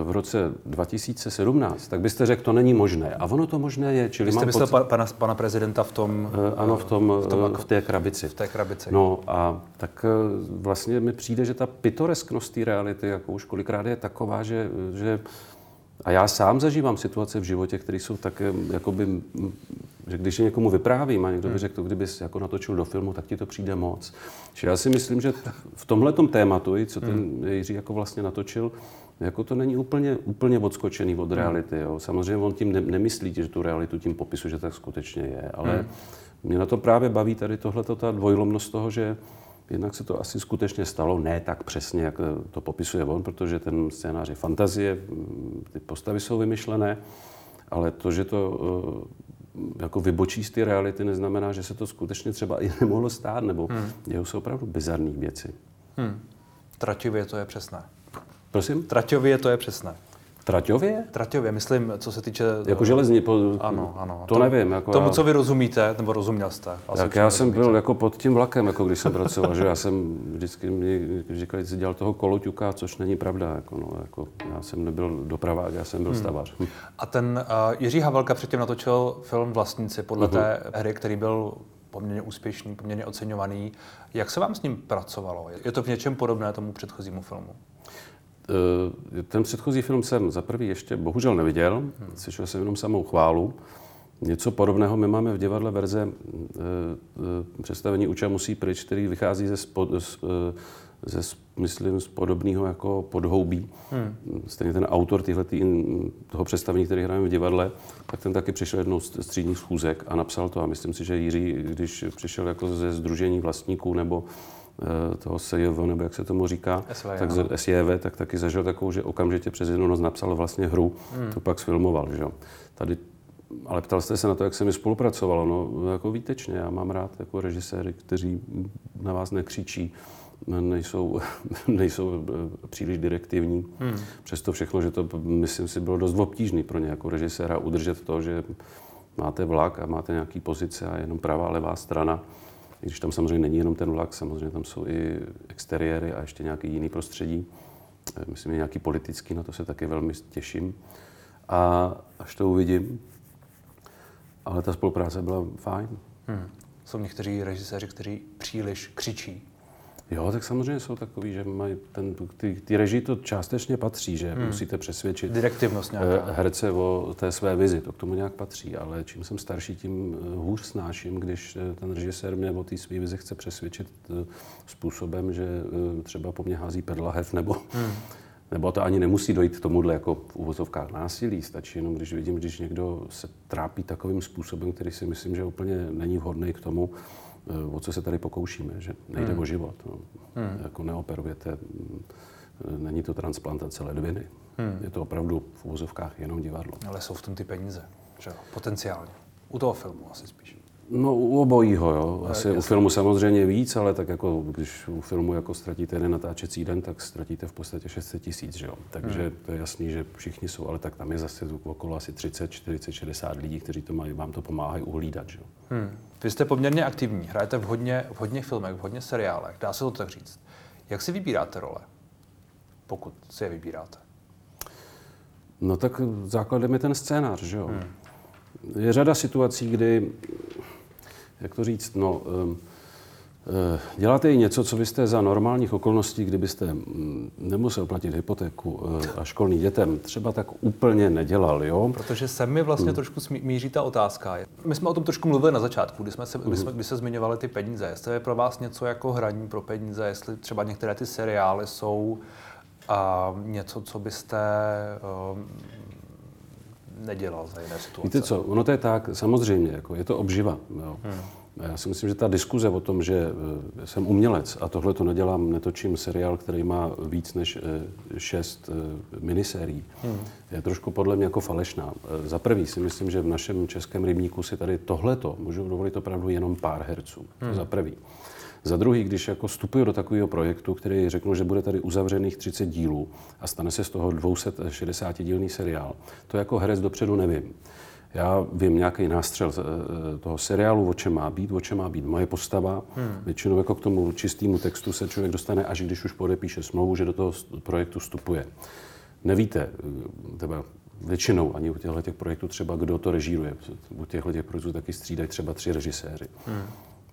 v roce 2017, tak byste řekl, to není možné. A ono to možné je. Čili Vy jste myslel pocit... pana, pana prezidenta v tom... Uh, ano, v, tom, v, tom, v té krabici. V té krabici. No a tak eh, vlastně mi přijde, že ta pitoresknost té reality, jako už kolikrát je taková, že, že a já sám zažívám situace v životě, které jsou tak, jakoby, že když je někomu vyprávím a někdo by hmm. řekl, kdybys jako natočil do filmu, tak ti to přijde moc. Že já si myslím, že v tomhle tématu, co ten hmm. Jiří jako vlastně natočil, jako to není úplně, úplně odskočený od hmm. reality. Jo. Samozřejmě on tím ne, nemyslí, že tu realitu tím popisu, že tak skutečně je, ale hmm. mě na to právě baví tady tohleto, ta dvojlomnost toho, že jednak se to asi skutečně stalo, ne tak přesně, jak to popisuje on, protože ten scénář je fantazie, ty postavy jsou vymyšlené, ale to, že to eh, jako vybočí z té reality, neznamená, že se to skutečně třeba i nemohlo stát, nebo hmm. dějou se opravdu bizarní věci. Hmm. Trativě to je přesné. Prosím? Traťově to je přesné. Traťově? Traťově, myslím, co se týče... Jako železní? Po... Ano, ano. To, to nevím. Jako tomu, já... co vy rozumíte, nebo rozuměl jste. Tak já jsem byl jako pod tím vlakem, jako když jsem pracoval, že já jsem vždycky mi říkali, že dělal toho koloťuka, což není pravda. Jako, no, jako, já jsem nebyl dopravák, já jsem byl hmm. stavař. Hm. A ten uh, Jiří Havelka předtím natočil film Vlastníci podle uh-huh. té hry, který byl poměrně úspěšný, poměrně oceňovaný. Jak se vám s ním pracovalo? Je to v něčem podobné tomu předchozímu filmu? Eh, ten předchozí film jsem za prvý ještě bohužel neviděl, hmm. slyšel jsem jenom samou chválu. Něco podobného my máme v divadle verze e, e, představení Uča musí pryč, který vychází ze, spod, z, ze myslím, z podobného jako podhoubí. Hmm. Stejně ten autor tyhletý, toho představení, který hrajeme v divadle, tak ten taky přišel jednou z střídních schůzek a napsal to. A myslím si, že Jiří, když přišel jako ze združení vlastníků nebo Eh, toho SJV, nebo jak se tomu říká, SVJ, tak z, SJV, tak taky zažil takovou, že okamžitě přes jednu noc napsal vlastně hru, hmm. to pak sfilmoval. Že? Tady ale ptal jste se na to, jak se mi spolupracovalo. No, jako výtečně. Já mám rád jako režiséry, kteří na vás nekřičí, nejsou, nejsou eh, příliš direktivní. Hmm. Přesto všechno, že to, myslím si, bylo dost obtížné pro ně jako režiséra udržet to, že máte vlak a máte nějaký pozice a jenom pravá, levá strana i když tam samozřejmě není jenom ten vlak, samozřejmě tam jsou i exteriéry a ještě nějaký jiný prostředí. Eh, myslím, že nějaký politický, na to se taky velmi těším. A až to uvidím, ale ta spolupráce byla fajn. Hmm. Jsou někteří režiséři, kteří příliš křičí. Jo, tak samozřejmě jsou takový, že mají ten, ty, ty režii to částečně patří, že hmm. musíte přesvědčit Direktivnost nějaká. herce o té své vizi, to k tomu nějak patří, ale čím jsem starší, tím hůř snáším, když ten režisér mě o té své vizi chce přesvědčit způsobem, že třeba po mně hází pedlahev nebo hmm nebo to ani nemusí dojít k tomuhle jako v uvozovkách násilí, stačí jenom, když vidím, když někdo se trápí takovým způsobem, který si myslím, že úplně není vhodný k tomu, eh, o co se tady pokoušíme, že nejde hmm. o život. No. Hmm. Jako neoperujete, mm, není to transplantace ledviny. Hmm. Je to opravdu v uvozovkách jenom divadlo. Ale jsou v tom ty peníze, že potenciálně. U toho filmu asi spíš. No u obojího, jo. Asi u filmu samozřejmě víc, ale tak jako když u filmu jako ztratíte jeden natáčecí den, tak ztratíte v podstatě 600 tisíc, jo. Takže hmm. to je jasný, že všichni jsou, ale tak tam je zase okolo asi 30, 40, 60 lidí, kteří to mají, vám to pomáhají uhlídat, jo. Hmm. Vy jste poměrně aktivní, hrajete v hodně, v hodně filmech, v hodně seriálech, dá se to tak říct. Jak si vybíráte role, pokud si je vybíráte? No tak základem je ten scénář, že jo. Hmm. Je řada situací, kdy jak to říct, no, eh, děláte i něco, co byste za normálních okolností, kdybyste mm, nemusel platit hypotéku eh, a školní dětem, třeba tak úplně nedělal, jo? Protože se mi vlastně hmm. trošku míří ta otázka. My jsme o tom trošku mluvili na začátku, kdy jsme se, kdy jsme, kdy se zmiňovali ty peníze. Jestli je pro vás něco jako hraní pro peníze, jestli třeba některé ty seriály jsou a něco, co byste um, nedělal za jiné situace. Víte co, ono to je tak, samozřejmě, jako je to obživa. Jo. Hmm. Já si myslím, že ta diskuze o tom, že eh, jsem umělec a tohle to nedělám, netočím seriál, který má víc než eh, šest eh, minisérií, hmm. je trošku podle mě jako falešná. Za prvý si myslím, že v našem českém rybníku si tady tohleto můžu dovolit opravdu jenom pár herců. Hmm. Za prvý. Za druhý, když jako vstupuji do takového projektu, který řeknu, že bude tady uzavřených 30 dílů a stane se z toho 260 dílný seriál, to jako herec dopředu nevím. Já vím nějaký nástřel eh, toho seriálu, o čem má být, o čem má být moje postava. Hmm. Většinou jako k tomu čistému textu se člověk dostane, až když už podepíše smlouvu, že do toho projektu vstupuje. Nevíte, eh, třeba většinou ani u těchto těch projektů třeba, kdo to režíruje. U těchto těch projektů taky střídají třeba tři režiséři. Hmm.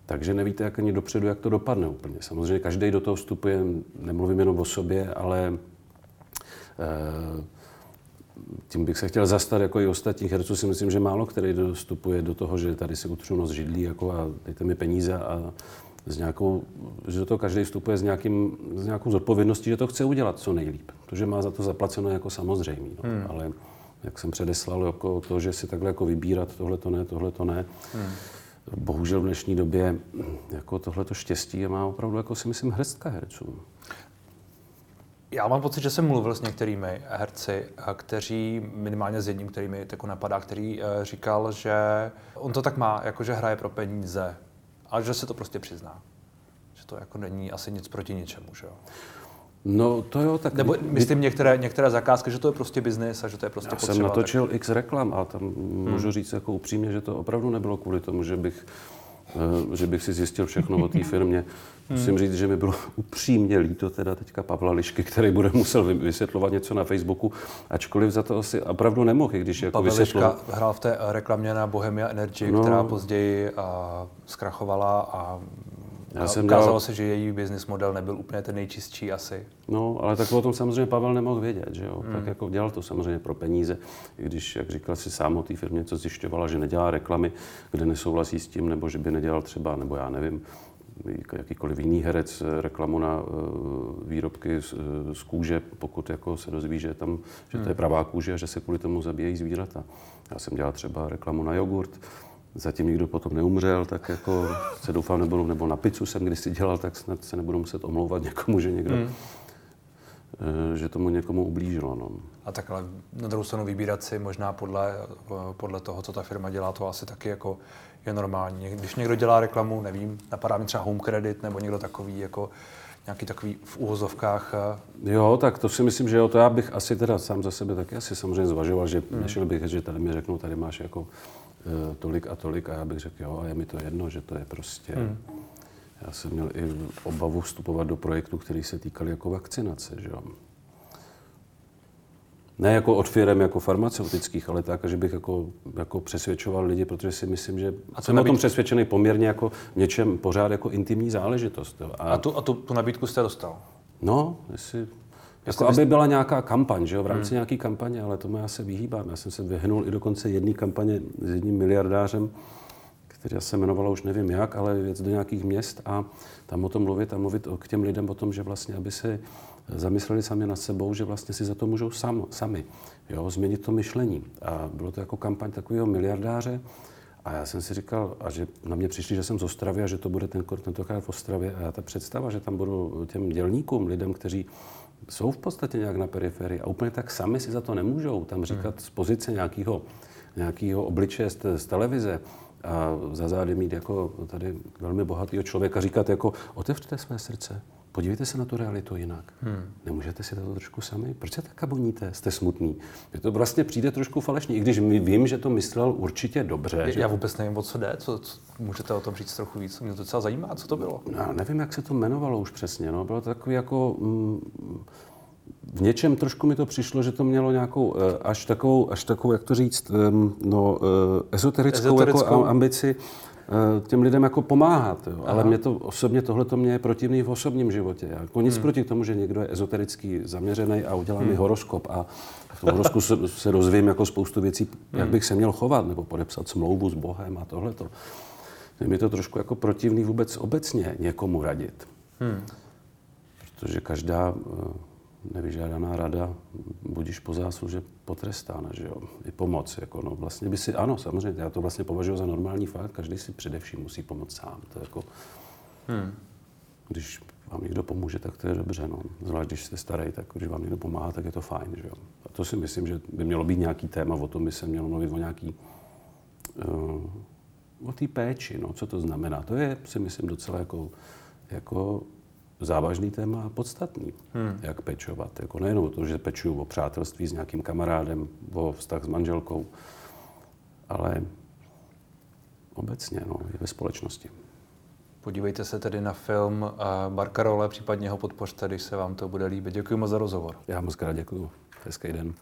Takže nevíte jak ani dopředu, jak to dopadne úplně. Samozřejmě každý do toho vstupuje, nemluvím jenom o sobě, ale e, tím bych se chtěl zastat jako i ostatních herců. Si myslím, že málo který dostupuje do toho, že tady si utřu nos židlí jako a dejte mi peníze a s nějakou, že do toho každý vstupuje s, nějakým, s nějakou zodpovědností, že to chce udělat co nejlíp. To, že má za to zaplaceno jako samozřejmý. No. Hmm. Ale jak jsem předeslal, jako to, že si takhle jako vybírat, tohle to ne, tohle to ne, hmm bohužel v dnešní době jako tohleto štěstí má opravdu, jako si myslím, hrstka herců. Já mám pocit, že jsem mluvil s některými herci, kteří, minimálně s jedním, který mi jako napadá, který eh, říkal, že on to tak má, jako že hraje pro peníze, ale že se to prostě přizná. Že to jako není asi nic proti ničemu, že jo? No to jo, tak... Nebo myslím některé, některé zakázky, že to je prostě biznis a že to je prostě Já potřeba. jsem natočil tak... x reklam a tam hmm. můžu říct jako upřímně, že to opravdu nebylo kvůli tomu, že bych, uh, že bych si zjistil všechno o té firmě. Hmm. Musím říct, že mi bylo upřímně líto teda teďka Pavla Lišky, který bude musel vysvětlovat něco na Facebooku, ačkoliv za to asi opravdu nemohl, když jako Pavel vysvětloval... Liška hrál v té reklamě na Bohemia Energy, no. která později uh, zkrachovala a já jsem ukázalo dělal... se, že její business model nebyl úplně ten nejčistší asi. No, ale tak o tom samozřejmě Pavel nemohl vědět, že jo. Hmm. Tak jako dělal to samozřejmě pro peníze, i když, jak říkal si sám o té firmě, co zjišťovala, že nedělá reklamy, kde nesouhlasí s tím, nebo že by nedělal třeba, nebo já nevím, jakýkoliv jiný herec eh, reklamu na uh, výrobky z, eh, z kůže, pokud jako se dozví, že, tam, že to je hmm. pravá kůže a že se kvůli tomu zabíjejí zvířata. Já jsem dělal třeba reklamu na jogurt, zatím nikdo potom neumřel, tak jako se doufám nebudu, nebo na pizzu jsem kdysi dělal, tak snad se nebudu muset omlouvat někomu, že někdo, hmm. že tomu někomu ublížilo. No. A takhle na druhou stranu vybírat si možná podle, podle toho, co ta firma dělá, to asi taky jako je normální. Když někdo dělá reklamu, nevím, napadá mi třeba Home Credit nebo někdo takový, jako nějaký takový v úvozovkách. Jo, tak to si myslím, že jo, to já bych asi teda sám za sebe taky asi samozřejmě zvažoval, že hmm. nešel bych, že tady mi řeknou, tady máš jako Eh, tolik a tolik a já bych řekl, jo, a je mi to jedno, že to je prostě... Hmm. Já jsem měl i obavu vstupovat do projektu, který se týkal jako vakcinace, že jo. Ne jako od firm jako farmaceutických, ale tak, že bych jako, jako přesvědčoval lidi, protože si myslím, že a jsem nabídku? o tom přesvědčený poměrně jako v něčem pořád jako intimní záležitost. Jo. A, a, tu, a tu, tu nabídku jste dostal? No, jestli, jako aby byla nějaká kampaň, že jo, v rámci hmm. nějaké kampaně, ale tomu já se vyhýbám. Já jsem se vyhnul i dokonce jedné kampaně s jedním miliardářem, která se jmenovala už nevím jak, ale věc do nějakých měst a tam o tom mluvit a mluvit k těm lidem o tom, že vlastně, aby se zamysleli sami nad sebou, že vlastně si za to můžou sam, sami, jo, změnit to myšlení. A bylo to jako kampaň takového miliardáře, a já jsem si říkal, a že na mě přišli, že jsem z Ostravy a že to bude ten, tentokrát v Ostravě. A já ta představa, že tam budu těm dělníkům, lidem, kteří jsou v podstatě nějak na periferii a úplně tak sami si za to nemůžou tam říkat z pozice nějakého, nějakého obličeje z, z televize a za zády mít jako tady velmi bohatého člověka říkat jako otevřte své srdce, podívejte se na tu realitu jinak. Hmm. Nemůžete si to trošku sami? Proč se tak kaboníte? Jste smutný. Mně to vlastně přijde trošku falešně, i když my vím, že to myslel určitě dobře. Já, že... já vůbec nevím, o co jde. Co, co, můžete o tom říct trochu víc? Mě to docela zajímá, co to bylo. Já nevím, jak se to jmenovalo už přesně. No. Bylo to takový jako... Mm, v něčem trošku mi to přišlo, že to mělo nějakou eh, až takovou, až takovou jak to říct, no, eh, ezoterickou, ezoterickou. Jako ambici těm lidem jako pomáhat. Jo. Ale mě to osobně tohle to mě je protivný v osobním životě. Jako nic hmm. proti tomu, že někdo je ezoterický zaměřený a udělá hmm. mi horoskop a v tom horoskopu se, se dozvím jako spoustu věcí, hmm. jak bych se měl chovat, nebo podepsat smlouvu s Bohem a tohleto. Je mi to trošku jako protivný vůbec obecně někomu radit. Hmm. Protože každá eh, nevyžádaná rada, budíš po zásluže potrestána, že jo, i pomoc, jako no, vlastně by si, ano, samozřejmě, já to vlastně považuji za normální fakt, každý si především musí pomoct sám, to je jako, hmm. když vám někdo pomůže, tak to je dobře, no, zvlášť když jste starý, tak když vám někdo pomáhá, tak je to fajn, že jo. A to si myslím, že by mělo být nějaký téma, o tom by se mělo mluvit o nějaký, uh, o té péči, no, co to znamená, to je, si myslím, docela jako, jako závažný téma a podstatný, hmm. jak pečovat. Jako nejenom to, že pečuju o přátelství s nějakým kamarádem, o vztah s manželkou, ale obecně no, i ve společnosti. Podívejte se tedy na film Barkarole, případně ho podpořte, když se vám to bude líbit. Děkuji moc za rozhovor. Já moc krát děkuji. Hezký den.